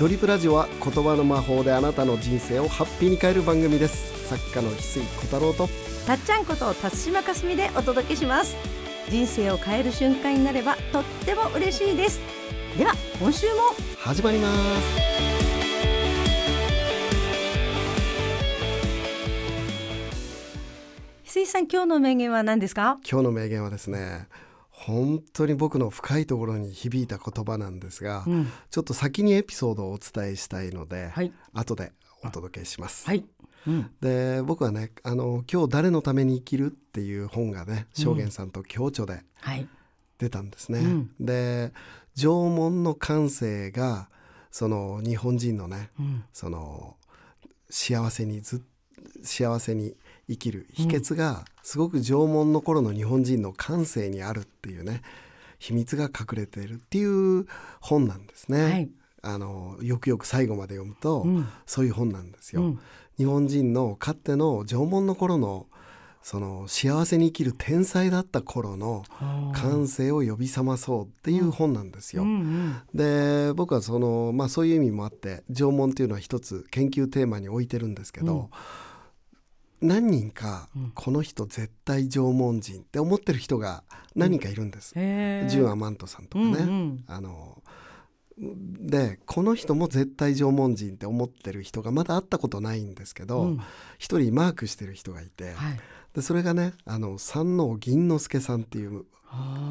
ドリップラジオは言葉の魔法であなたの人生をハッピーに変える番組です。作家の翡翠小太郎と。たっちゃんこと辰島かすみでお届けします。人生を変える瞬間になればとっても嬉しいです。では今週も。始まります。今日の名言は何ですか？今日の名言はですね本当に僕の深いところに響いた言葉なんですが、うん。ちょっと先にエピソードをお伝えしたいので、はい。後でお届けします。はい、うん、で僕はねあの「今日誰のために生きる」っていう本がね正元さんと共著ではい。出たんですね。うん。で縄文の感性がその日本人のねうん。その幸せにずっ幸せに生きる。秘訣がすごく縄文の頃の日本人の感性にあるっていうね秘密が隠れているっていう本なんですね。はい。あのよくよく最後まで読むと、うん。そういう本なんですよ。うん。日本人のかつての縄文の頃のその幸せに生きる天才だった頃の感性を呼び覚まそうっていう本なんですよ。うんうん。で僕はその、まあ、そういう意味もあって縄文っていうのは一つ研究テーマに置いてるんですけど、何人かうん。この人絶対縄文人って思ってる人が何人かいるんです。ジュン・アマントさんとかね。うんうん。あのでこの人も絶対縄文人って思ってる人がまだ会ったことないんですけどうん。一、人マークしてる人がいて、はい。でそれがねあの三王銀之助さんっていう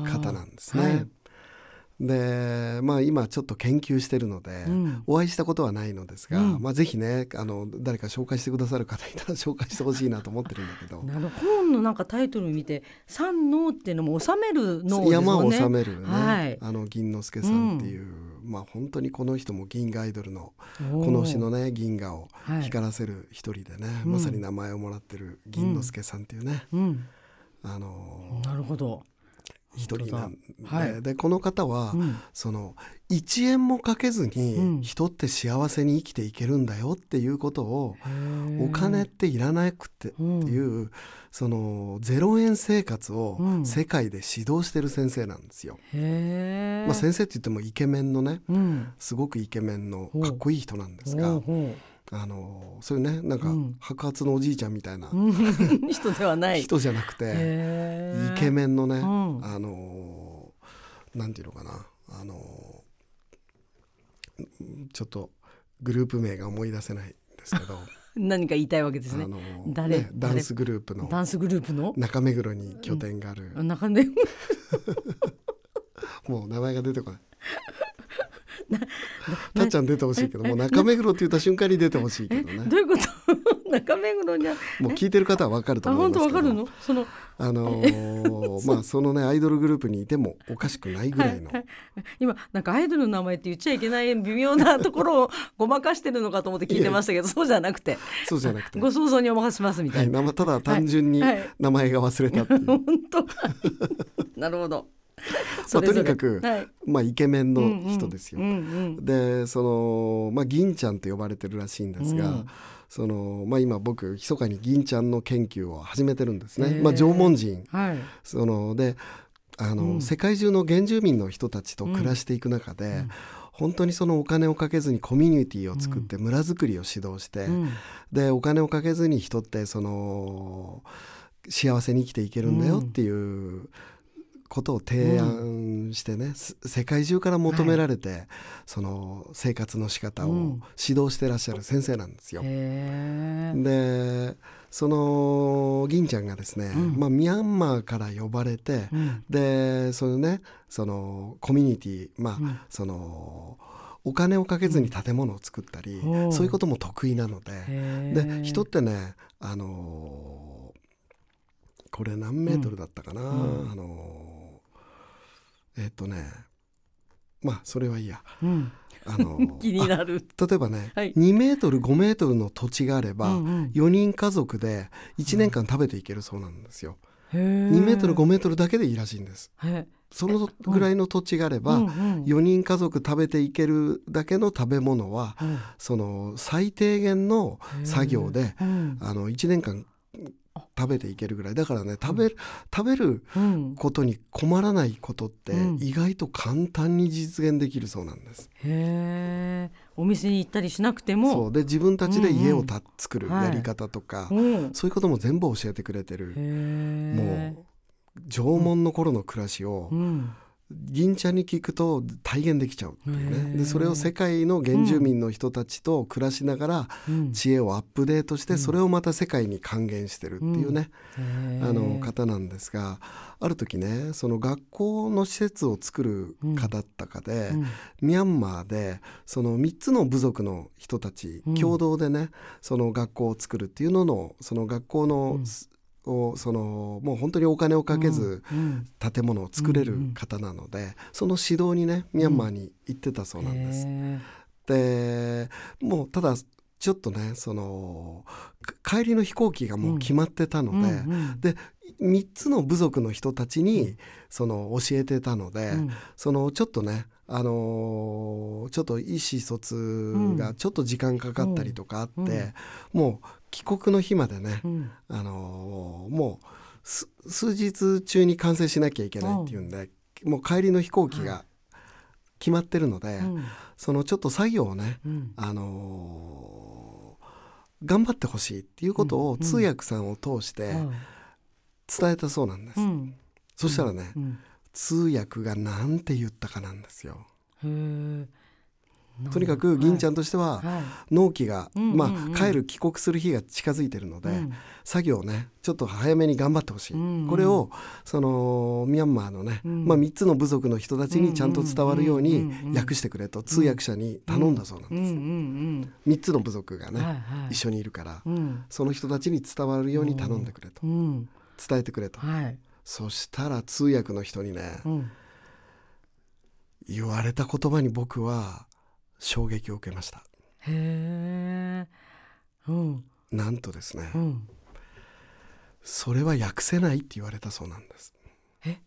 方なんですね。はいでまあ今ちょっと研究してるので、うん。お会いしたことはないのですが、うん。まあ、ぜひねあの誰か紹介してくださる方いたら 紹介してほしいなと思ってるんだけど。本のなんかタイトル見て三能っていうのも収める能です山をもんね。治めるね、はい。あの銀之助さんっていう、まあ本当にこの人も銀河アイドルのこの星のね銀河をはい。光らせる一人でね、うん。まさに名前をもらってる銀之助さんっていうね、うん。あのなるほど一人なんで,、はい。でこの方は、うん。その1円もかけずうん。に人って幸せに生きていけるんだよっていうことを、へー。お金っていらなくてっていう、その0円生活をうん。世界で指導してる先生なんですよ。へえ、まあ、先生って言ってもイケメンのねうん。すごくイケメンのかっこいい人なんですほがうほあのそういうねなんかうん。白髪のおじいちゃんみたいな。ううん。人ではない。人じゃなくてイケメンのねうん。あのなんていうのかな。あのちょっとグループ名が思い出せないんですけど。何か言いたいわけですね。あの誰？ねダンスグループの。ダンスグループの？中目黒に拠点がある、中で もう名前が出てこない。たっちゃん出てほしいけどもう中目黒って言った瞬間に出てほしいけどね。どういうこと？中目黒にあ もう聞いてる方はわかるとあ思いますけど。本当わかるの？そのあのーまあそのねアイドルグループにいてもおかしくないぐらいの、はいはい今なんかアイドルの名前って言っちゃいけない微妙なところをごまかしてるのかと思って聞いてましたけどそうじゃなくて。そうじゃなくて、ご想像にお任せしますみたはいい、な、生ただ単純にはい。はい。名前が忘れたって。いう、本当なるほど まあ、とにかく、はい、まあイケメンの人ですよ。うんうんでそのまあ銀ちゃんと呼ばれてるらしいんですが、うん。そのまあ、今僕密かに銀ちゃんの研究を始めてるんですね。まあ、縄文人。はい。そのであの、うん。世界中の原住民の人たちと暮らしていく中で、うん。本当にそのお金をかけずにコミュニティを作って村づくりを指導して、うん。でお金をかけずに人ってその幸せに生きていけるんだよっていうことを提案してね、す世界中から求められて、その生活の仕方をうん。指導してらっしゃる先生なんですよ。へえでその銀ちゃんがですね、うん。まあ、ミャンマーから呼ばれて、うん。でそのねそのコミュニティまあ、うん。そのお金をかけずに建物を作ったり、うん。そういうことも得意なので、へでー人ってねあのーこれ何メートルだったかな、うん。あのーえっ、とねまあそれはいいや。うん。あのー 気になる。あ例えばね、はい。2メートル5メートルの土地があれば、うんうん。4人家族で1年間食べていけるそうなんですよ。へー。2メートル5メートルだけでいいらしいんです。へそのぐらいの土地があれば、うんうん。4人家族食べていけるだけの食べ物はうん。その最低限の作業でうん。あの1年間食べていけるぐらい。だからね食べる、食べるうん、ことに困らないことってうん。意外と簡単に実現できるそうなんです。へえお店に行ったりしなくても。そう。で自分たちで家をた、作るはいやり方とか、う。ん、そういうことも全部教えてくれてる。もう縄文の頃の暮らしをうん銀ちゃんに聞くと体現できちゃうね。ー。でそれを世界の原住民の人たちと暮らしながらうん。知恵をアップデートしてうん。それをまた世界に還元してるっていうね、あの方なんですがある時ねその学校の施設を作る方だかで、うん。ミャンマーでその3つの部族の人たちうん。共同でねその学校を作るっていうののその学校の、うんをそのもう本当にお金をかけずうん建物を作れる方なので、その指導にねミャンマーに行ってたそうなんです。へでもうただちょっとねそのか帰りの飛行機がもう決まってたので、えうんうん。で3つの部族の人たちにその教えてたので、うん。そのちょっとねあのーちょっと意思疎通がちょっと時間かかったりとかあって、うん。もう帰国の日までね、うん。あのーもうす数日中に完成しなきゃいけないっていうんで、もう帰りの飛行機が決まってるので、うん。そのちょっと作業をね、うん。あのー頑張ってほしいっていうことをうん。通訳さんを通してはい伝えたそうなんです。うんそしたらね、うん。通訳がなんて言ったかなんですよ。とにかく銀ちゃんとしては、はい。納期が、うんうんうんまあ、帰る帰国する日が近づいてるので、うん。作業をねちょっと早めに頑張ってほしい、うんうんこれをそのミャンマーのね、うん。まあ、3つの部族の人たちにちゃんと伝わるようにうんうんうん訳してくれと通訳者に頼んだそうなんうんうです、ん3つの部族がね、一緒にいるから、うん。その人たちに伝わるように頼んでくれと、うん。伝えてくれと、はいそしたら通訳の人にねうん。言われた言葉に僕は衝撃を受けました。へえうん。なんとですね、うん。それは訳せないって言われたそうなんです。え？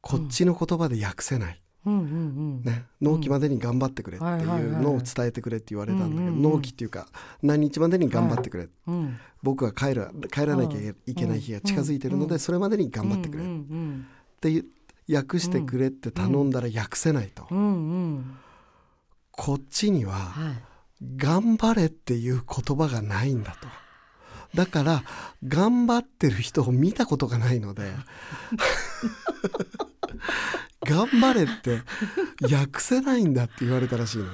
こっちの言葉で訳せない、ね、納期までに頑張ってくれっていうのを伝えてくれって言われたんだけど、納期っていうか何日までに頑張ってくれ、うん僕は帰ら帰らなきゃいけない日が近づいてるので、うんそれまでに頑張ってくれ。っていう訳してくれって頼んだら訳せないと、こっちにははい。頑張れっていう言葉がないんだと。だから頑張ってる人を見たことがないので 頑張れって訳せないんだって言われたらしいのね。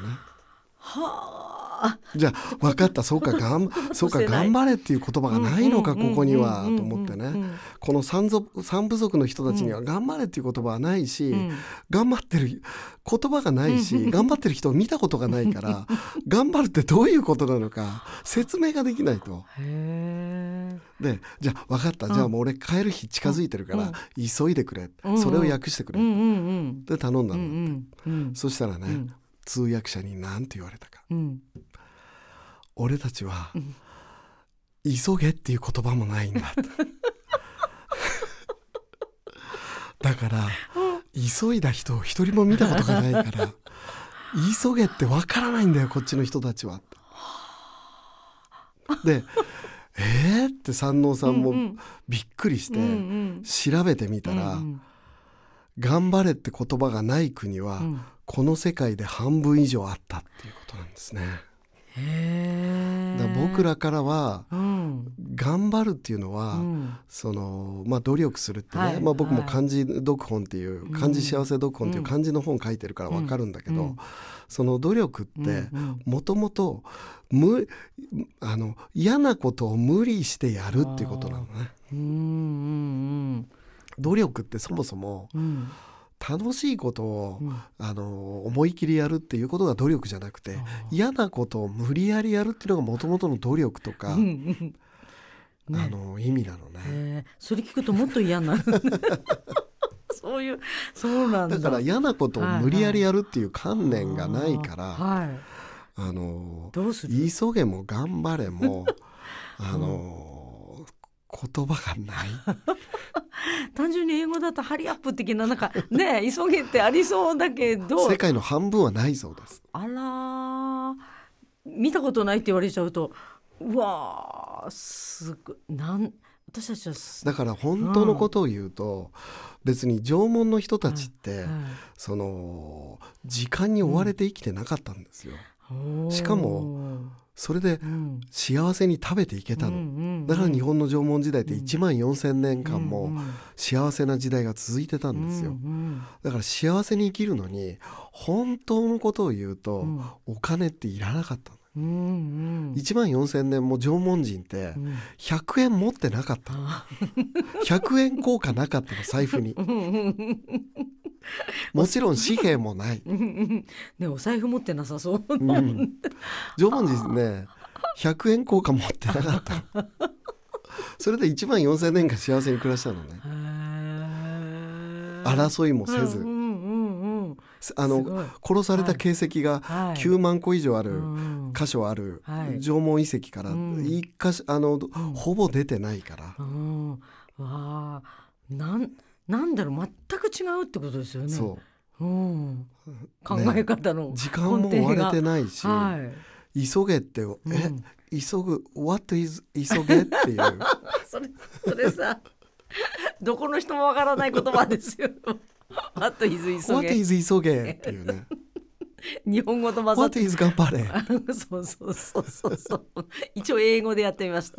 はあ じゃあ分かった。そうかがん そうか頑張れっていう言葉がないのかここにはうんと思ってね。この三族三部族の人たちには頑張れっていう言葉はないし、うん。頑張ってる言葉がないし、頑張ってる人を見たことがないから 頑張るってどういうことなのか説明ができないと。へえでじゃあ分かった、じゃあもう俺帰る日近づいてるから、急いでくれ、うんそれを訳してくれ、で頼んだんうんうん。そしたらね、うん。通訳者に何て言われたか。うん俺たちは、急げっていう言葉もないんだだから急いだ人を一人も見たことがないから急げってわからないんだよこっちの人たちはでえーって山王さんもびっくりして、調べてみたら、うん。頑張れって言葉がない国は、うん。この世界で半分以上あったっていうことなんですね。だ僕らからはうん。頑張るっていうのは、うん。そのまあ努力するってね、はいまあ、僕もはい。漢字読本っていう漢字幸せ読本っていう漢字の本書いてるから分かるんだけど、うん。その努力ってうんもともとむあの嫌なことを無理してやるっていうことなのね。うんうん努力ってそもそも楽しいことを、うん。あの思い切りやるっていうことが努力じゃなくてあー嫌なことを無理やりやるっていうのがもともとの努力とか、うんうん。ね。あの意味なのね。へえ。それ聞くともっと嫌にな。る そういうそうなんだ。だから嫌なことを無理やりやるっていう観念がないから、はい。あのどうする？急げも頑張れも あの、言葉がない。単純に英語だとハリアップ的ななんかね急げってありそうだけど。世界の半分はないそうです。あらー。見たことないって言われちゃうとうわーすごい。なん私たちはだから本当のことを言うと、別に縄文の人たちって、はいその時間に追われて生きてなかったんですよ。しかもそれでうん幸せに食べていけたの。だから日本の縄文時代ってうん。1万4,000年間うんもうん。幸せな時代が続いてたんですよ。うん。だから幸せに生きるのに本当のことを言うと、うん。お金っていらなかったの。うんうん。1万4,000年も縄文人ってうん100円持ってなかったの。あ100円硬貨なかったの財布に。うんうんもちろん紙幣もない。うんうんねお財布持ってなさそう。うん。縄文人ね100円硬貨持ってなかったの。それで1万4,000年間幸せに暮らしたのね。争いもせず、うんうんうんうんあの殺された形跡がはい。9万個以上あるうん箇所あるはい。縄文遺跡からうん。一箇所あのん。ほぼ出てないから、うん。わあ。なんなんだろう全く違うってことですよね。そう。ん、う考え方のね時間も追われてないし、はい。急げって、うえん急ぐ what is 急げっていう。それそれさどこの人もわからない言葉ですよ。あといず急 what げ。Is 急げっていうね。日本語と混ざっ what て is 頑張れそうそうそうそうそう。一応英語でやってみました。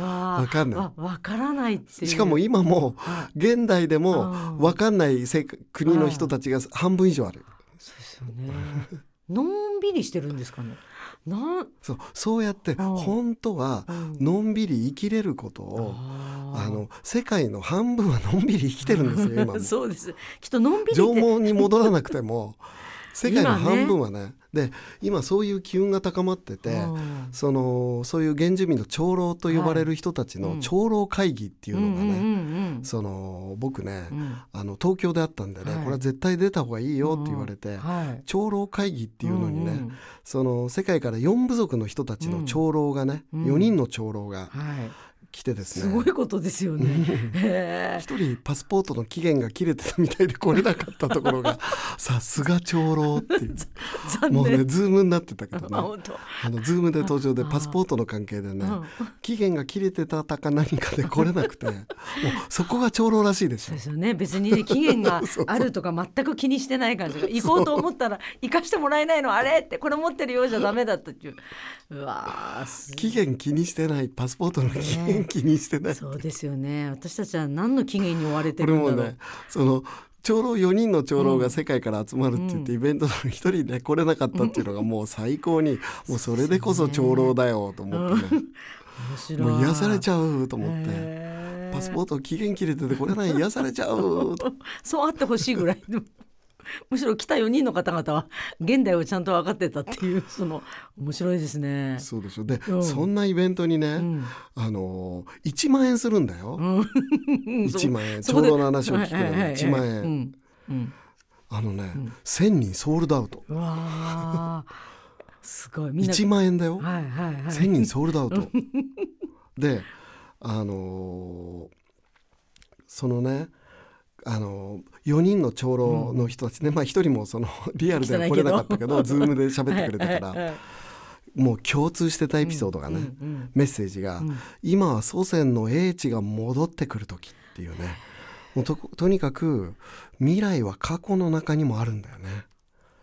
わ あわかんない。わわからないって。しかも今もは現代でもうん分かんないせ国の人たちが半分以上ある。そうですよね。のんびりしてるんですかね。なん、そうそうやってうん本当はうんのんびり生きれることをあの世界の半分はのんびり生きてるんですよ今も そうです。きっとのんびり。縄文に戻らなくても世界の半分はね。で今そういう機運が高まっててうん。そのそういう原住民の長老と呼ばれる人たちの長老会議っていうのがねうんうんうんその僕ねうん。あの東京であったんでねはい。これは絶対出た方がいいよって言われてはい。長老会議っていうのにね、んんその世界から4部族の人たちの長老がね、うん。4人の長老がはい。来てですすねごいことですよね。へ一人パスポートの期限が切れてたみたいで来れなかったところが さすが長老っていう もうね念。ズームになってたけどあね。あのズームで登場であパスポートの関係でねうん期限が切れてたか何かで来れなくてもうそこが長老らしいでしょそうですよね。別にね期限があるとか全く気にしてない感じが。行こうと思ったら行かしてもらえないのあれってこれ持ってるようじゃダメだったっていう。うわ期限気にしてないパスポートの期限気にしてないそうですよね。私たちは何の期限に追われてるんだろう。ねその長老4人の長老が世界から集まるって言って、イベントの1人ね来れなかったっていうのがもう最高に、もうそれでこそ長老だよと思ってね。もう癒されちゃうと思って。パスポート期限切れてて来れない癒されちゃう。と そうあってほしいぐらいの むしろ来た4人の方々は現代をちゃんと分かってたっていう その面白いですね。そうでしょで、うん。そんなイベントにね、うん。あのー1万円するんだよ、うん。1万円。そこで。長老の話を聞くのにはいはいはい1万円、あのね、ん。1,000人ソールドアウト。うわー。すごい。みんな。1万円だよ、はいはいはい。1,000人ソールドアウト。であのーそのねあのー、4人の長老の人たちね、まあ1人もその リアルでは来れなかったけどズームで喋ってくれたから、もう共通してたエピソードがね、うんうん。メッセージが、うん。今は祖先の英知が戻ってくる時っていうね。もうととにかく未来は過去の中にもあるんだよね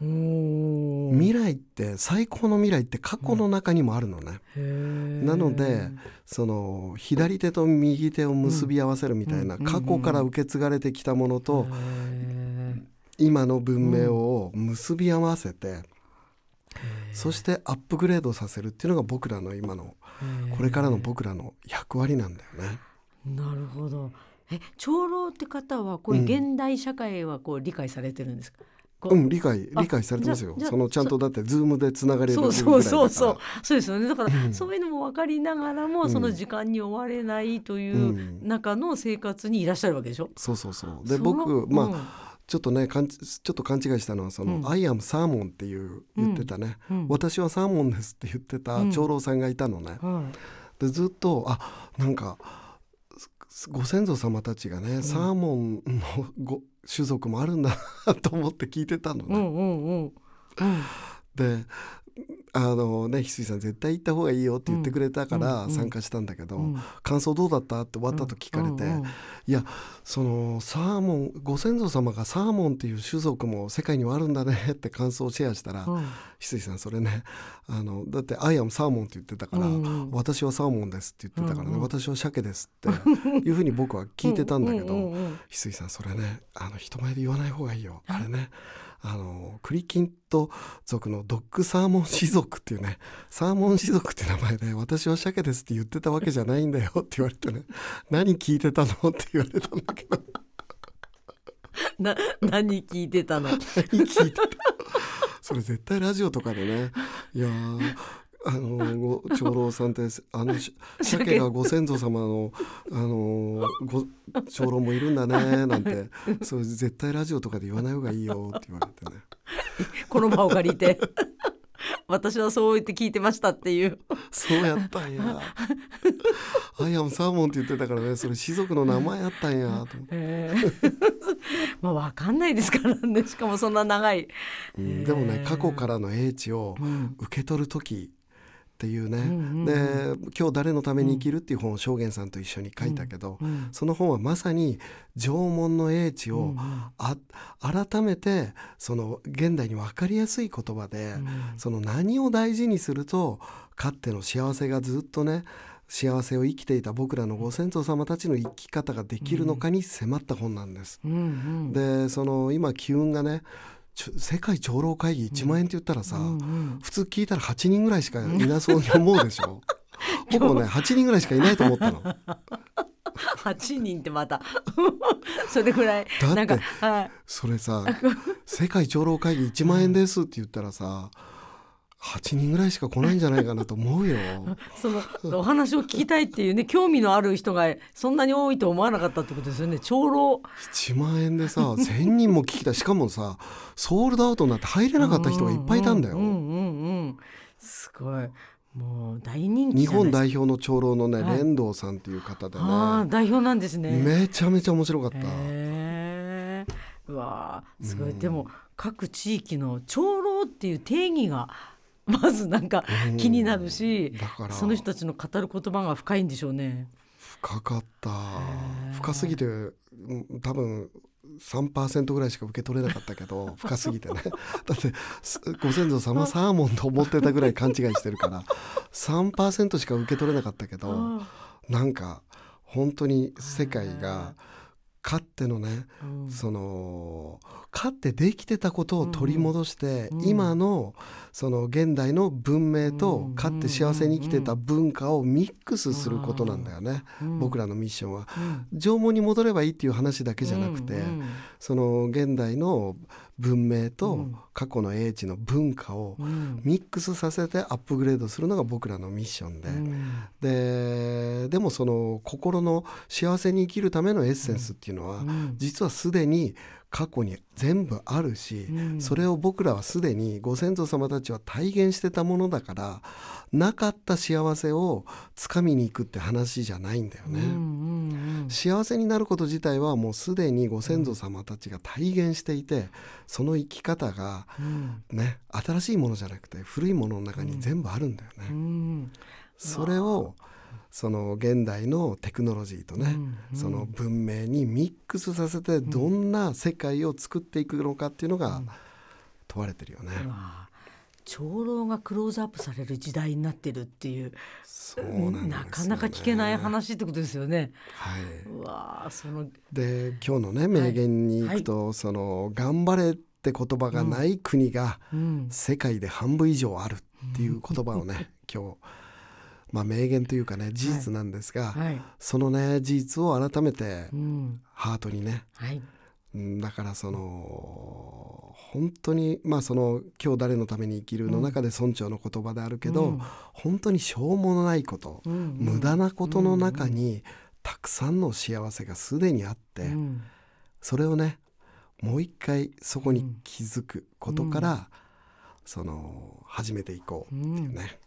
未来って最高の未来って過去の中にもあるのね、へーなのでその左手と右手を結び合わせるみたいな、うん。過去から受け継がれてきたものと、今の文明を結び合わせて、そしてアップグレードさせるっていうのが僕らの今のこれからの僕らの役割なんだよね。なるほど。え、長老って方はこういう現代社会はこう理解されてるんですか？こう。ん、理解理解されてますよ。そのちゃんとだってズームでつながれるぐそ。うそうそうそう。そうですよね。だから、うん。そういうのも分かりながらも、うん。その時間に追われないといううん。中の生活にいらっしゃるわけでしょ？そうそうそう。で僕まあ、あ、ちょっとねかんちょっと勘違いしたのはその、うん。I am サーモンっていう言ってたね、うん。私はサーモンですって言ってたうん。長老さんがいたのね。はい。でずっとあなんかすご先祖様たちがね、サーモンのご種族もあるんだなと思って聞いてたのね。うんうんうん。うん。であのね翡翠さん絶対行った方がいいよって言ってくれたから参加したんだけど、うん。感想どうだった？って終わったと聞かれて、いやそのサーモンご先祖様がサーモンっていう種族も世界にはあるんだね って感想をシェアしたら、うん。翡翠さんそれねあのだって「アイアムサーモン」って言ってたから「うんうん。私はサーモンです」って言ってたからね「うんうん。私は鮭です」っていうふうに僕は聞いてたんだけど、翡翠さんそれねあの人前で言わない方がいいよあれねあのクリキント族のドッグサーモン氏族っていうね サーモン氏族って名前で私は鮭ですって言ってたわけじゃないんだよって言われてね 何聞いてたのって言われたんだけど。な何聞いてたの？何聞いてた？それ絶対ラジオとかでね。いやーあのご長老さんってあのし 鮭がご先祖様のあのご長老もいるんだね なんて。それ絶対ラジオとかで言わない方がいいよって言われてね。この場を借りて。私はそう言って聞いてましたっていう。そうやったんや。アイアムサーモンって言ってたからね。それ士族の名前やったんや。と思って、えー。まあわかんないですからね。しかもそんな長い、うんでもね過去からの英知をうん。受け取る時っていうね、うんうんうん。で「今日誰のために生きる」っていう本を証言さんと一緒に書いたけど、うんその本はまさに縄文の英知をうんうん。あ改めてその現代に分かりやすい言葉で、うんその何を大事にするとかっての幸せがずっとね幸せを生きていた僕らのご先祖様たちの生き方ができるのかに迫った本なんです。うんうん。でその今機運がね世界長老会議1万円って言ったらさ、うんうん普通聞いたら8人ぐらいしかいなそうに思うでしょ？僕もね8人ぐらいしかいないと思ったの。8人ってまた。それぐらいだってなんかはい。それさ世界長老会議1万円ですって言ったらさ8人ぐらいしか来ないんじゃないかなと思うよ。そのお話を聞きたいっていうね興味のある人がそんなに多いと思わなかったってことですよね。長老。1万円でさ1,000人も聞きたい。しかもさソールドアウトになって入れなかった人がいっぱいいたんだよ。うんうんうんうんすごい。もう大人気日本代表の長老のねはい。連藤さんっていう方でね。ああ代表なんですね。めちゃめちゃ面白かった。へえうわーすごい、うんでも各地域の長老っていう定義が まずなんかうん。気になるし、だから。その人たちの語る言葉が深いんでしょうね。深かった。ー。深すぎてうん多分3%ぐらいしか受け取れなかったけど 深すぎてね。だってすご先祖様サーモンと思ってたぐらい勘違いしてるから3%しか受け取れなかったけどあなんか本当に世界がかってのねーうん。そのかってできてたことを取り戻して、うん今のその現代の文明とうんかって幸せに生きてた文化をミックスすることなんだよね、うん。僕らのミッションは。うん。縄文に戻ればいいっていう話だけじゃなくて、うん。その現代の文明うとん。過去の英知の文化をうん。ミックスさせてアップグレードするのが僕らのミッションで、うん。ででもその心の幸せに生きるためのエッセンスっていうのは、うん。実はすでに過去に全部あるし、うん。それを僕らはすでにご先祖様たちは体現してたものだからなかった幸せをつかみに行くって話じゃないんだよね。うんうん幸せになること自体はもうすでにご先祖様たちが体現していてその生き方がうん。ね新しいものじゃなくて古いものの中に全部あるんだよね。うん。それをその現代のテクノロジーとね、うんうん。その文明にミックスさせてどんな世界を作っていくのかっていうのが問われてるよね。うわ長老がクローズアップされる時代になってるっていうそうなね。なかなか聞けない話ってことですよね。はい、うわそので今日のね名言に行くと、その「頑張れ」って言葉がない。国がうん世界で半分以上あるっていう言葉をね、今日、まあ、名言というかね事実なんですが、はい、そのね事実を改めてうん、ハートにね。はい、うんだからその本当にまあその「今日誰のために生きる」の中で村長の言葉であるけど、うん。本当にしょうもないこと、うん。無駄なことの中にたくさんの幸せがすでにあって、うん。それをねもう一回そこに気づくことから、その始めていこうっていうね。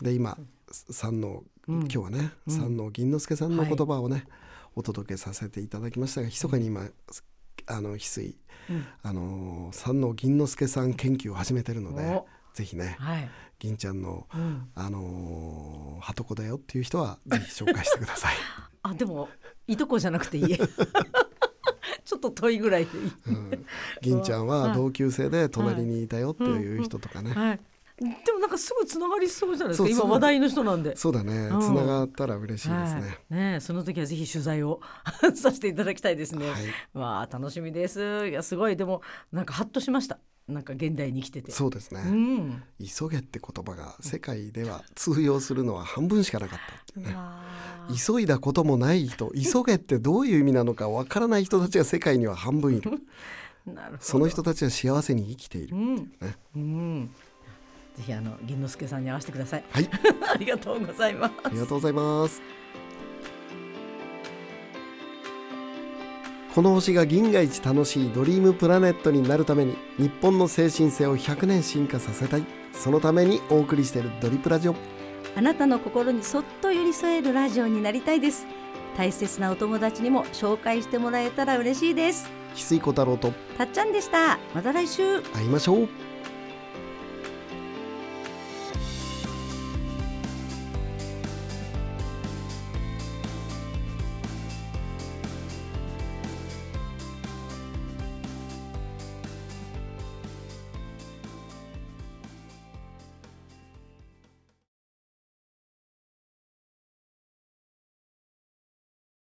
で今三能、うん。今日はね、うん。三能銀之助さんの言葉をね、お届けさせていただきましたが密かに今あの翡翠うん。あの三能銀之助さん研究を始めてるのでお。ぜひねはい、銀ちゃんの、うん。あのー、はとこだよっていう人はぜひ紹介してください。あでもいとこじゃなくていい。ちょっと遠いぐらいでいい、うん、銀ちゃんは同級生で隣にいたよっていう人とかね。はい、でもなんかすぐつながりそうじゃないですか？今話題の人なんでそうだね。うんつながったら嬉しいですね。はい、ねその時はぜひ取材を させていただきたいですね。はいわあ楽しみです。いやすごいでもなんかハッとしました。なんか現代に生きてて。そうですね。うん。急げって言葉が世界では通用するのは半分しかなかったっね。急いだこともない人 急げってどういう意味なのかわからない人たちが世界には半分いる なるほど。その人たちは幸せに生きていうる、ん。ねうん。ぜひあの銀之助さんに会わせてください。はい ありがとうございます。ありがとうございますこの星が銀河一楽しいドリームプラネットになるために日本の精神性を100年進化させたいそのためにお送りしているドリプラジオあなたの心にそっと寄り添えるラジオになりたいです。大切なお友達にも紹介してもらえたら嬉しいです。翡翠小太郎とたっちゃんでした。また来週。会いましょう